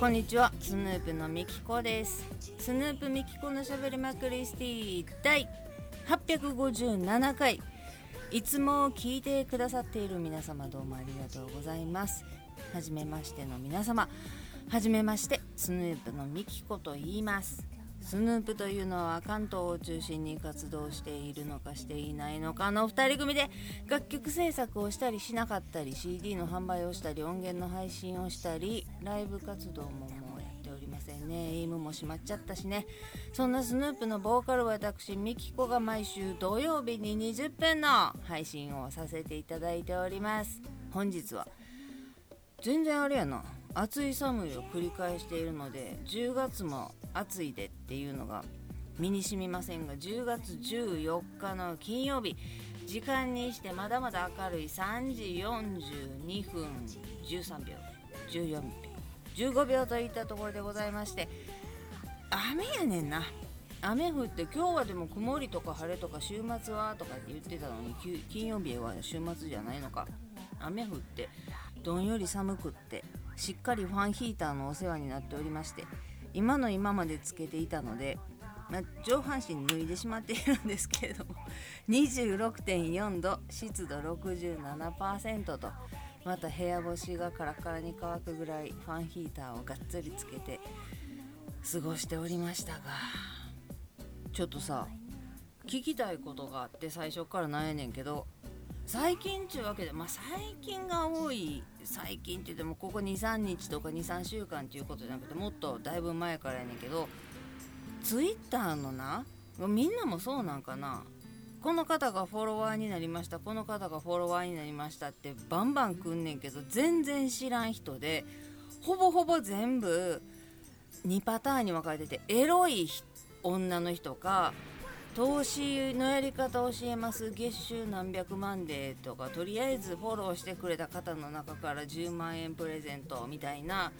こんにちはスヌープのみきこです。スヌープみきこのしゃべりまくりスティ第857回。いつも聞いてくださっている皆様どうもありがとうございます。はじめましての皆様。はじめましてスヌープのみきこと言います。スヌープというのは関東を中心に活動しているのかしていないのかの2人組で楽曲制作をしたりしなかったり CD の販売をしたり音源の配信をしたりライブ活動ももうやっておりませんね。イムも閉まっちゃったしね。そんなスヌープのボーカル私ミキコが毎週土曜日に20分の配信をさせていただいております。本日は全然あれやな。暑い寒いを繰り返しているので10月も暑いでっていうのが身に染みませんが10月14日の金曜日時間にしてまだまだ明るい3時42分13秒14秒。15秒といったところでございまして雨やねんな。雨降って今日はでも曇りとか晴れとか週末はとかって言ってたのに金曜日は週末じゃないのか。雨降ってどんより寒くってしっかりファンヒーターのお世話になっておりまして今の今までつけていたので、ま、上半身脱いでしまっているんですけれども26.4度湿度67%とまた部屋干しがカラカラに乾くぐらいファンヒーターをがっつりつけて過ごしておりましたがちょっとさ聞きたいことがあって最初からなんやねんけど最近ちゅうわけでまあ最近が多い最近って言ってもここ23日とか23週間っていうことじゃなくてもっとだいぶ前からやねんけどツイッターのなみんなもそうなんかなこの方がフォロワーになりましたこの方がフォロワーになりましたってバンバンくんねんけど全然知らん人でほぼほぼ全部2パターンに分かれててエロい女の人か投資のやり方を教えます月収何百万でとかとりあえずフォローしてくれた方の中から10万円プレゼントみたいな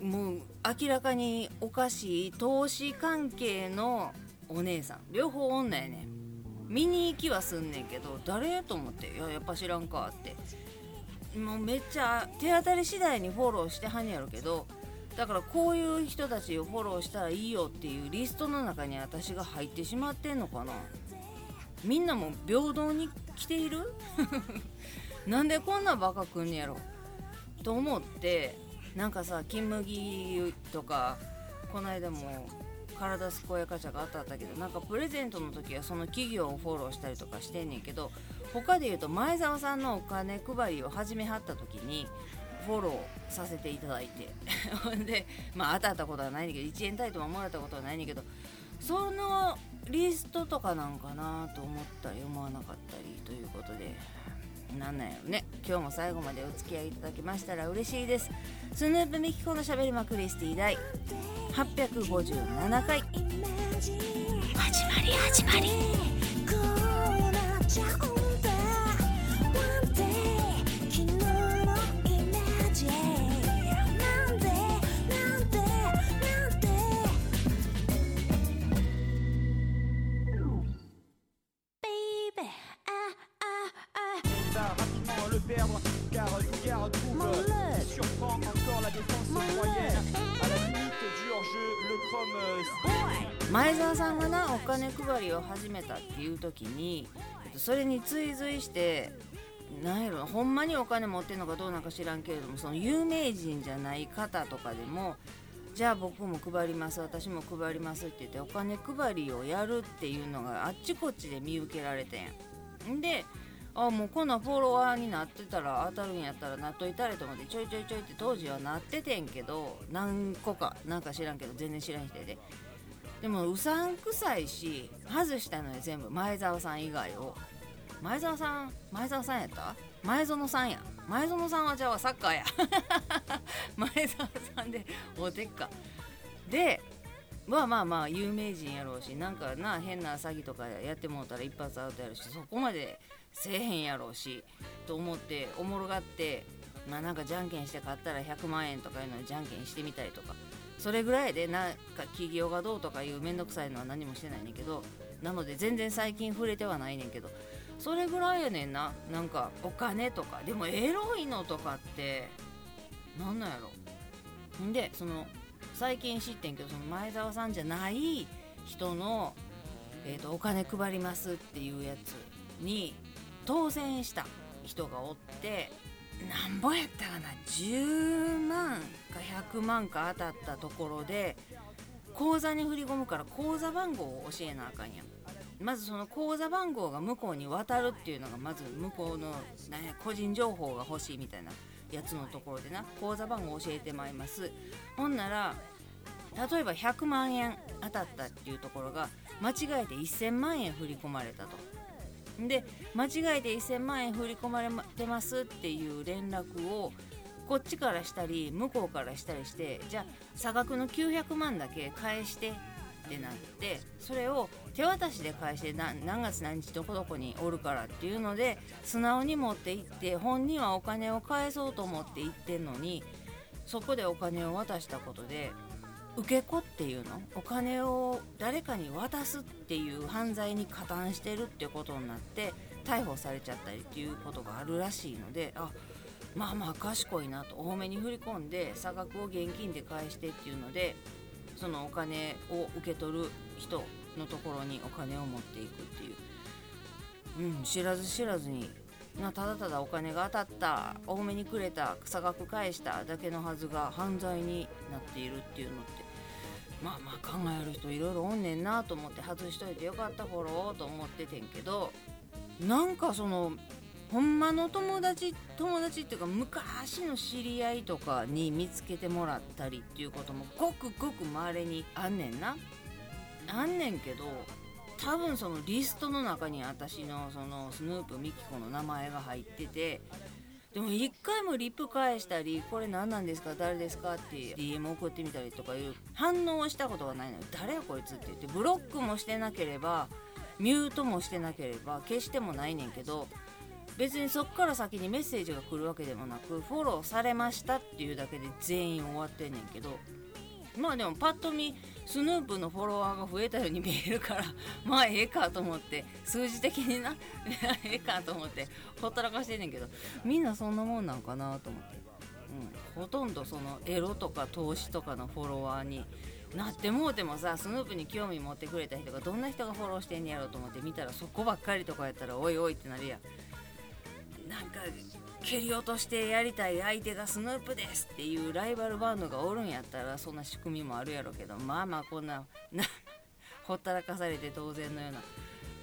もう明らかにおかしい投資関係のお姉さん。両方女やねん。見に行きはすんねんけど誰と思っていややっぱ知らんかって。もうめっちゃ手当たり次第にフォローしてはんやろけどだからこういう人たちをフォローしたらいいよっていうリストの中に私が入ってしまってんのかな。みんなも平等に来ている？なんでこんなバカくんねやろ？と思ってなんかさ金麦とかこの間も体健やかちゃが当たったけどなんかプレゼントの時はその企業をフォローしたりとかしてんねんけど他で言うと前澤さんのお金配りを始めはった時にフォローさせていただいて。でまあ当たったことはないんだけど1円タイトももらったことはないんだけどそのリストとかなんかなと思ったり思わなかったりということで。なんなんやろね。今日も最後までお付き合いいただきましたら嬉しいです。スヌープミキコのしゃべりまクリスティ第857回。始まり始まり前澤さんがなお金配りを始めたっていう時にそれに追随して何やろほんまにお金持ってんのかどうなんか知らんけれどもその有名人じゃない方とかでもじゃあ僕も配ります私も配りますって言ってお金配りをやるっていうのがあっちこっちで見受けられてん。であもうこんなフォロワーになってたら当たるんやったらなっといたれと思ってちょいちょいちょいって当時はなっててんけど何個かなんか知らんけど全然知らん人で。でもうさんくさいし外したのよ全部。前澤さん以外を。前澤さん前澤さんやった？前園さんや。前園さんはじゃあサッカーや。前澤さんでおてっか。でまあまあまあ有名人やろうしなんかな変な詐欺とかやってもうたら一発アウトやるしそこまでせえへんやろうしと思っておもろがってまあなんかじゃんけんして買ったら100万円とかいうのにじゃんけんしてみたりとかそれぐらいでなんか企業がどうとかいう面倒くさいのは何もしてないねんけどなので全然最近触れてはないねんけどそれぐらいやねんな。なんかお金とかでもエロいのとかってなんなんやろ。んでその最近知ってんけどその前澤さんじゃない人の、えーと、お金配りますっていうやつに当選した人がおってなんぼやったかな10万か100万か当たったところで口座に振り込むから口座番号を教えなあかんやん。まずその口座番号が向こうに渡るっていうのがまず向こうの、ね、個人情報が欲しいみたいなやつのところでな口座番号教えてまいります。ほんなら例えば100万円当たったっていうところが間違えて1000万円振り込まれたと。で間違えて1000万円振り込まれてますっていう連絡をこっちからしたり向こうからしたりしてじゃあ差額の900万だけ返してってなってそれを手渡しで返して何月何日どこどこにおるからっていうので素直に持って行って本人はお金を返そうと思って行ってんのにそこでお金を渡したことで受け子っていうの？お金を誰かに渡すっていう犯罪に加担してるってことになって逮捕されちゃったりっていうことがあるらしいのであまあまあ賢いなと多めに振り込んで差額を現金で返してっていうのでそのお金を受け取る人のところにお金を持っていくっていう、うん、知らず知らずになただただお金が当たった多めにくれた差額返しただけのはずが犯罪になっているっていうのってまあまあ考える人いろいろおんねんなと思って外しといてよかったフォローと思っててんけどなんかそのほんまの友達友達っていうか昔の知り合いとかに見つけてもらったりっていうこともごくごくまれにあんねんな。あんねんけど多分そのリストの中に私のそのスヌープミキコの名前が入っててでも一回もリップ返したりこれ何なんですか誰ですかって DM 送ってみたりとかいう反応をしたことがないのに誰よこいつって言ってブロックもしてなければミュートもしてなければ消してもないねんけど別にそっから先にメッセージが来るわけでもなくフォローされましたっていうだけで全員終わってんねんけどまあでもパッと見スヌープのフォロワーが増えたように見えるから まあええかと思って数字的にな ええかと思ってほったらかしてんねんけどみんなそんなもんなんかなと思って、うん、ほとんどそのエロとか投資とかのフォロワーになってもうてもさスヌープに興味持ってくれた人がどんな人がフォローしてんねやろうと思って見たらそこばっかりとかやったらおいおいってなるやん。なんか蹴り落としてやりたい相手がスヌープですっていうライバルバンドがおるんやったらそんな仕組みもあるやろうけどまあまあこんななほったらかされて当然のような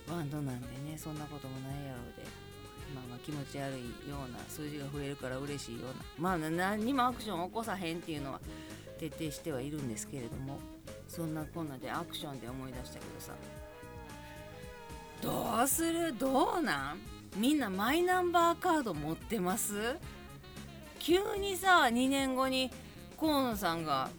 バンドなんでねそんなこともないやろうでまあまあ気持ち悪いような数字が増えるから嬉しいようなまあ何にもアクション起こさへんっていうのは徹底してはいるんですけれどもそんなこんなでアクションで思い出したけどさ。どうする？どうなん？みんなマイナンバーカード持ってます？急にさ2年後に河野さんが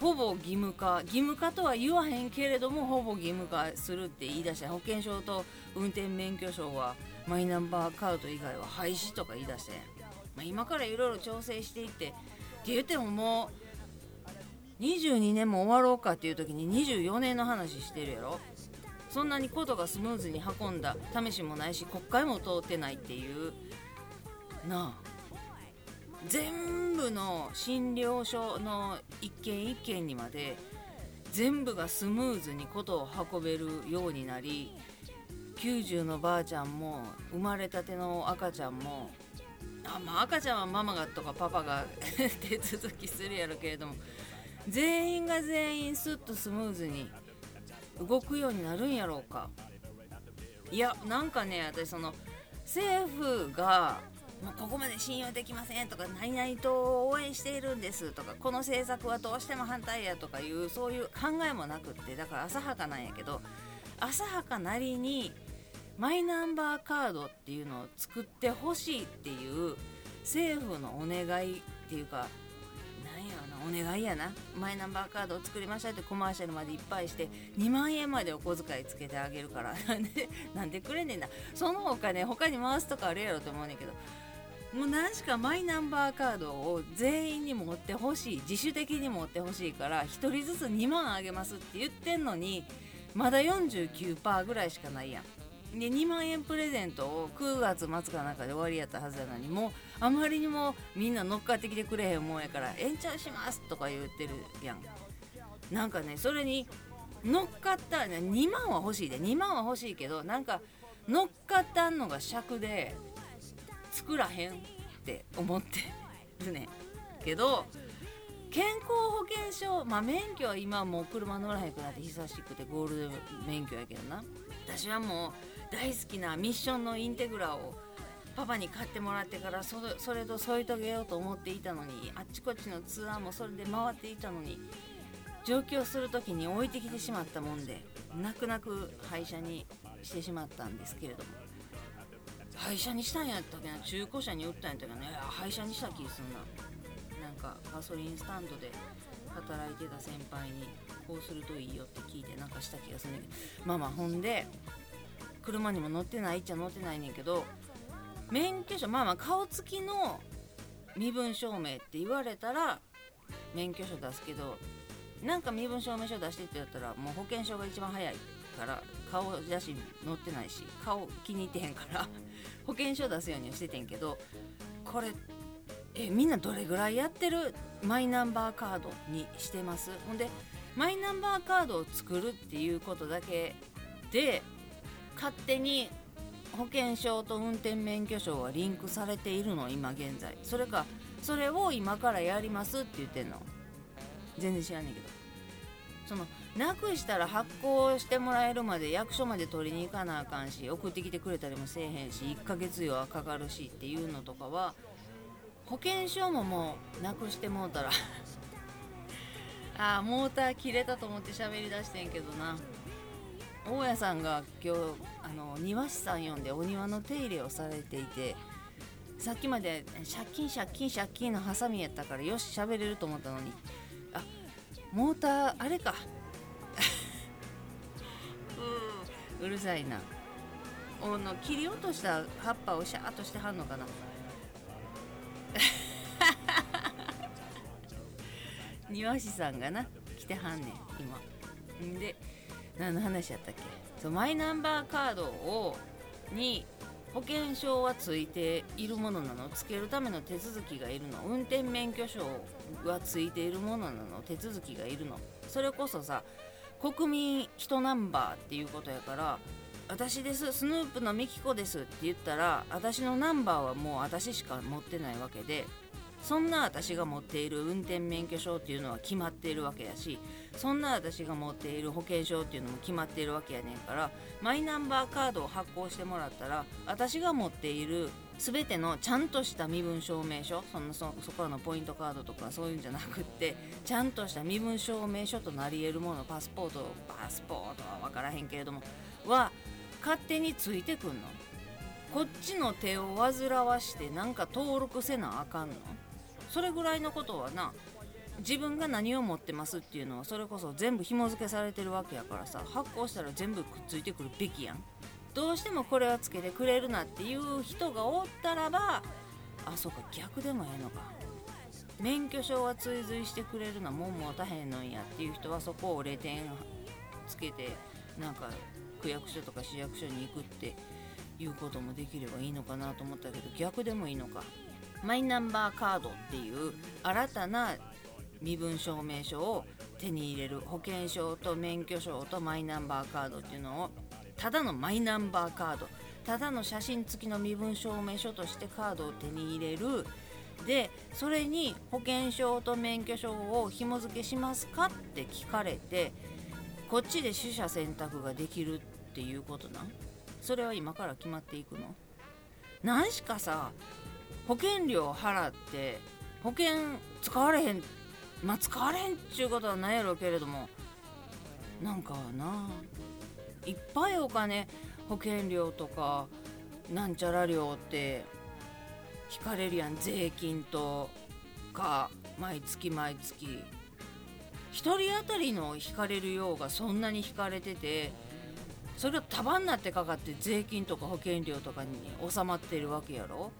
ほぼ義務化。義務化とは言わへんけれどもほぼ義務化するって言い出した保険証と運転免許証はマイナンバーカード以外は廃止とか言い出して、まあ、今からいろいろ調整していってって言ってももう22年も終わろうかっていう時に24年の話してるやろ。そんなにことがスムーズに運んだ試しもないし国会も通ってないっていうなあ。全部の診療所の一軒一軒にまで全部がスムーズにことを運べるようになり90のばあちゃんも生まれたての赤ちゃんもあまあ赤ちゃんはママがとかパパが 手続きするやろけれども全員が全員スッとスムーズに動くようになるんやろうか。いやなんかね私その政府がもうここまで信用できませんとか何々と応援しているんですとかこの政策はどうしても反対やとかいうそういう考えもなくってだから浅はかなんやけど浅はかなりにマイナンバーカードっていうのを作ってほしいっていう政府のお願いっていうかお願いやな。マイナンバーカードを作りましたってコマーシャルまでいっぱいして2万円までお小遣いつけてあげるから。なんでなんでくれんねんな。そのお金他に回すとかあるやろと思うねんけど。もう何しかマイナンバーカードを全員に持ってほしい自主的に持ってほしいから1人ずつ2万あげますって言ってんのにまだ49%ぐらいしかないやん。で2万円プレゼントを9月末かなんかで終わりやったはずやのにもうあまりにもみんな乗っかってきてくれへんもんやから延長しますとか言ってるやん。なんかねそれに乗っかった2万は欲しいで。2万は欲しいけどなんか乗っかったんのが尺で作らへんって思ってるねけど健康保険証まあ免許は今もう車乗らへんくなって久しくてゴールド免許やけどな。私はもう大好きなミッションのインテグラをパパに買ってもらってからそれと添い遂げようと思っていたのにあっちこっちのツアーもそれで回っていたのに上京する時に置いてきてしまったもんで泣く泣く廃車にしてしまったんですけれども。廃車にしたんやったっけな？中古車に売ったんやったかね廃車にした気すんな。なんかガソリンスタンドで働いてた先輩にこうするといいよって聞いてなんかした気がするんだけど。まあまあほんで車にも乗ってないっちゃ乗ってないねんけど免許証まあまあ顔つきの身分証明って言われたら免許証出すけどなんか身分証明書出してってやったらもう保険証が一番早いから顔写真載ってないし顔気に入ってへんから 保険証出すようにしててんけどこれえみんなどれぐらいやってる？マイナンバーカードにしてます。ほんでマイナンバーカードを作るっていうことだけで勝手に保険証と運転免許証はリンクされているの？今現在。それかそれを今からやりますって言ってんの？全然知らんねんけど。そのなくしたら発行してもらえるまで役所まで取りに行かなあかんし送ってきてくれたりもせえへんし1ヶ月よはかかるしっていうのとかは保険証ももうなくしてもうたら ああモーター切れたと思って喋りだしてんけどな。大家さんが今日あの庭師さん呼んでお庭の手入れをされていてさっきまで借金借金借金のハサミやったからよし喋れると思ったのにあモーターあれか。ううるさいな。おの切り落とした葉っぱをシャーっとしてはんのかな。庭師さんがな来てはんねん今。で何の話やったっけ？そうマイナンバーカードをに保険証はついているものなの。つけるための手続きがいるの。運転免許証はついているものなの。手続きがいるの。それこそさ国民1ナンバーっていうことやから私ですスヌープのミキコですって言ったら私のナンバーはもう私しか持ってないわけでそんな私が持っている運転免許証っていうのは決まっているわけやしそんな私が持っている保険証っていうのも決まっているわけやねんからマイナンバーカードを発行してもらったら私が持っている全てのちゃんとした身分証明書そのそそこらのポイントカードとかそういうんじゃなくってちゃんとした身分証明書となり得るものパスポートパスポートは分からへんけれどもは勝手についてくんの。こっちの手を煩わしてなんか登録せなあかんの。それぐらいのことはな自分が何を持ってますっていうのはそれこそ全部紐付けされてるわけやからさ発行したら全部くっついてくるべきやん。どうしてもこれはつけてくれるなっていう人がおったらばあそうか逆でもええのか。免許証は追随してくれるのはもう持たへんのんやっていう人はそこを0点つけてなんか区役所とか市役所に行くっていうこともできればいいのかなと思ったけど逆でもいいのか。マイナンバーカードっていう新たな身分証明書を手に入れる保険証と免許証とマイナンバーカードっていうのをただのマイナンバーカードただの写真付きの身分証明書としてカードを手に入れるでそれに保険証と免許証を紐付けしますかって聞かれてこっちで取捨選択ができるっていうことなんそれは今から決まっていくの何しかさ保険料払って保険使われへんまあ使われへんっちゅうことはないやろうけれどもなんかないっぱいお金保険料とかなんちゃら料って引かれるやん税金とか毎月毎月。1人当たりの引かれるようがそんなに引かれててそれが束になってかかって税金とか保険料とかに収まってるわけやろ。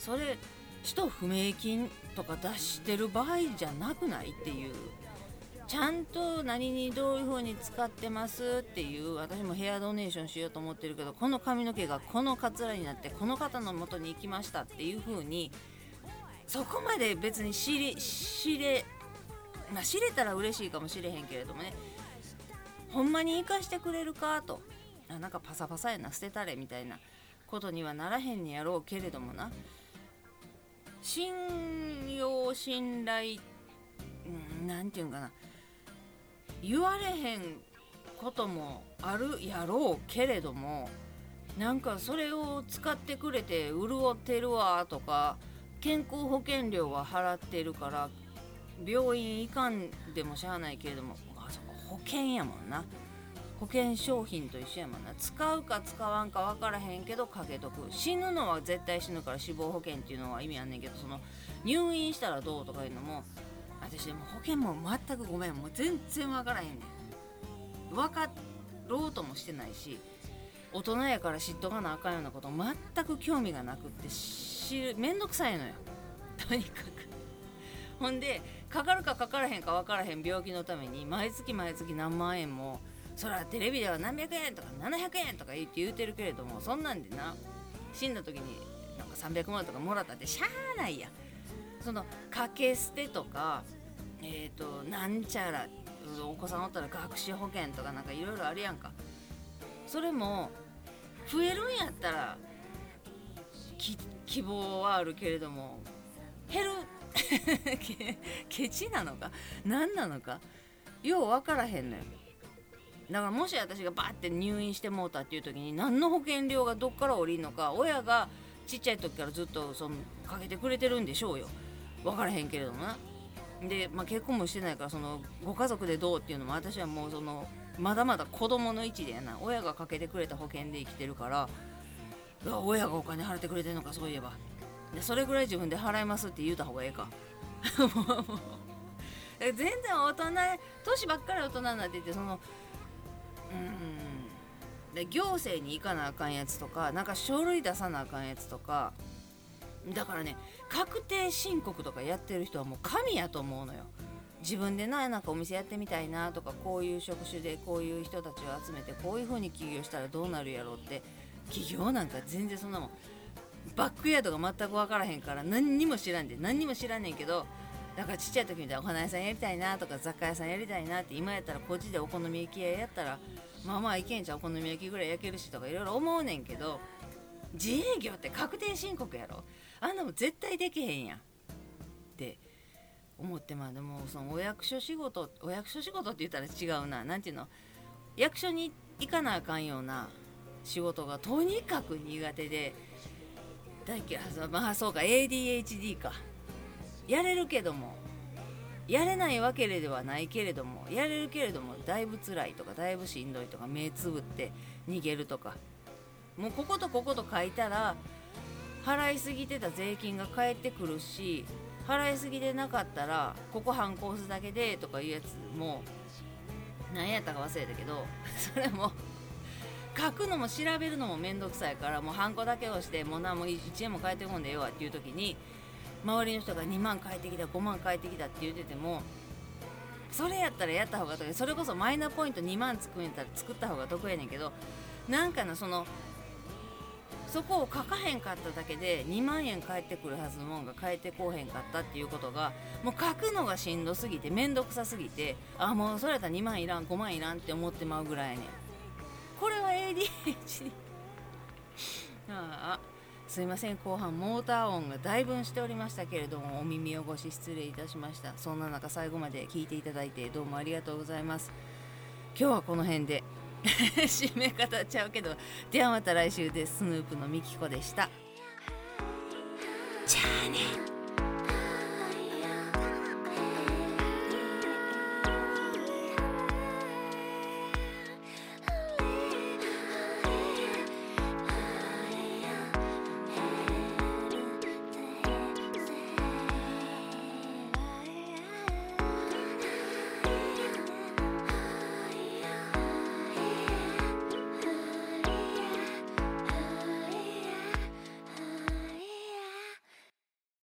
それ使途不明金とか出してる場合じゃなくないっていう。ちゃんと何にどういう風に使ってますっていう私もヘアドネーションしようと思ってるけどこの髪の毛がこのカツラになってこの方の元に行きましたっていう風にそこまで別に知り知れまあ知れたら嬉しいかもしれへんけれどもね。ほんまに生かしてくれるかと。あなんかパサパサやな捨てたれみたいなことにはならへんにやろうけれどもな。信用信頼何て言うんかな。言われへんこともあるやろうけれどもなんかそれを使ってくれて潤ってるわとか健康保険料は払ってるから病院行かんでもしゃあないけれどもあそこ保険やもんな。保険商品と一緒やもんな。使うか使わんか分からへんけどかけとく。死ぬのは絶対死ぬから死亡保険っていうのは意味あんねんけどその入院したらどうとかいうのも私でも保険も全くごめん。もう全然分からへんねん。分かろうともしてないし大人やから知っとかなあかんようなこと全く興味がなくって知るめんどくさいのよ。とにかく。ほんでかかるかかからへんか分からへん病気のために毎月毎月何万円もそらテレビでは何百円とか700円とか言って言うてるけれどもそんなんでな死んだ時になんか300万とかもらったってしゃあないやその掛け捨てとかえっ、ー、となんちゃらお子さんおったら学習保険とかなんかいろいろあるやんかそれも増えるんやったら希望はあるけれども減る ケチなのか？何なのか？よう分からへんのよ。だからもし私がバーって入院してもうたっていう時に何の保険料がどっから降りるのか親がちっちゃい時からずっとそのかけてくれてるんでしょうよ。分からへんけれどもな。で、まあ、結婚もしてないからそのご家族でどうっていうのも私はもうそのまだまだ子供の位置でやな。親がかけてくれた保険で生きてるから。親がお金払ってくれてるのかそういえば。でそれぐらい自分で払いますって言うた方がええか。全然大人年ばっかり大人になっててそのうんで行政に行かなあかんやつとかなんか書類出さなあかんやつとか。だからね確定申告とかやってる人はもう神やと思うのよ。自分でななんかお店やってみたいなとかこういう職種でこういう人たちを集めてこういう風に起業したらどうなるやろうって。起業なんか全然そんなもん。バックヤードが全く分からへんから何にも知らんで何にも知らんねんけどだからちっちゃい時みたいなお花屋さんやりたいなとか雑貨屋さんやりたいなって今やったらこっちでお好み焼き屋やったらまあまあいけんちゃうお好み焼きぐらい焼けるしとかいろいろ思うねんけど自営業って確定申告やろ。あんなも絶対できへんやん。って思ってまあでもそのお役所仕事お役所仕事って言ったら違うな。何ていうの？役所に行かなあかんような仕事がとにかく苦手で大嫌い。まあそうか ADHD か。やれるけどもやれないわけではないけれどもやれるけれどもだいぶ辛いとかだいぶしんどいとか目つぶって逃げるとか。もうこことここと書いたら払いすぎてた税金が返ってくるし払いすぎてなかったらここ反抗すだけでとかいうやつも何やったか忘れたけど それも書くのも調べるのも面倒くさいからもうハンコだけをしてもう何も1円も返ってこんでええわっていう時に周りの人が2万返ってきた5万返ってきたって言っててもそれやったらやった方が得意。それこそマイナポイント2万作んやったら作った方が得意やねんけどなんかのそのそこを書かへんかっただけで2万円返ってくるはずのもんが返ってこうへんかったっていうことがもう書くのがしんどすぎて面倒くさすぎてあもうそれやったら2万いらん5万いらんって思ってまうぐらいねこれは ADHD ああ。すいません後半モーター音がだいぶしておりましたけれどもお耳汚し失礼いたしました。そんな中最後まで聞いていただいてどうもありがとうございます。今日はこの辺で 締め方ちゃうけどではまた来週です。スヌープのみきこでした。じゃあね。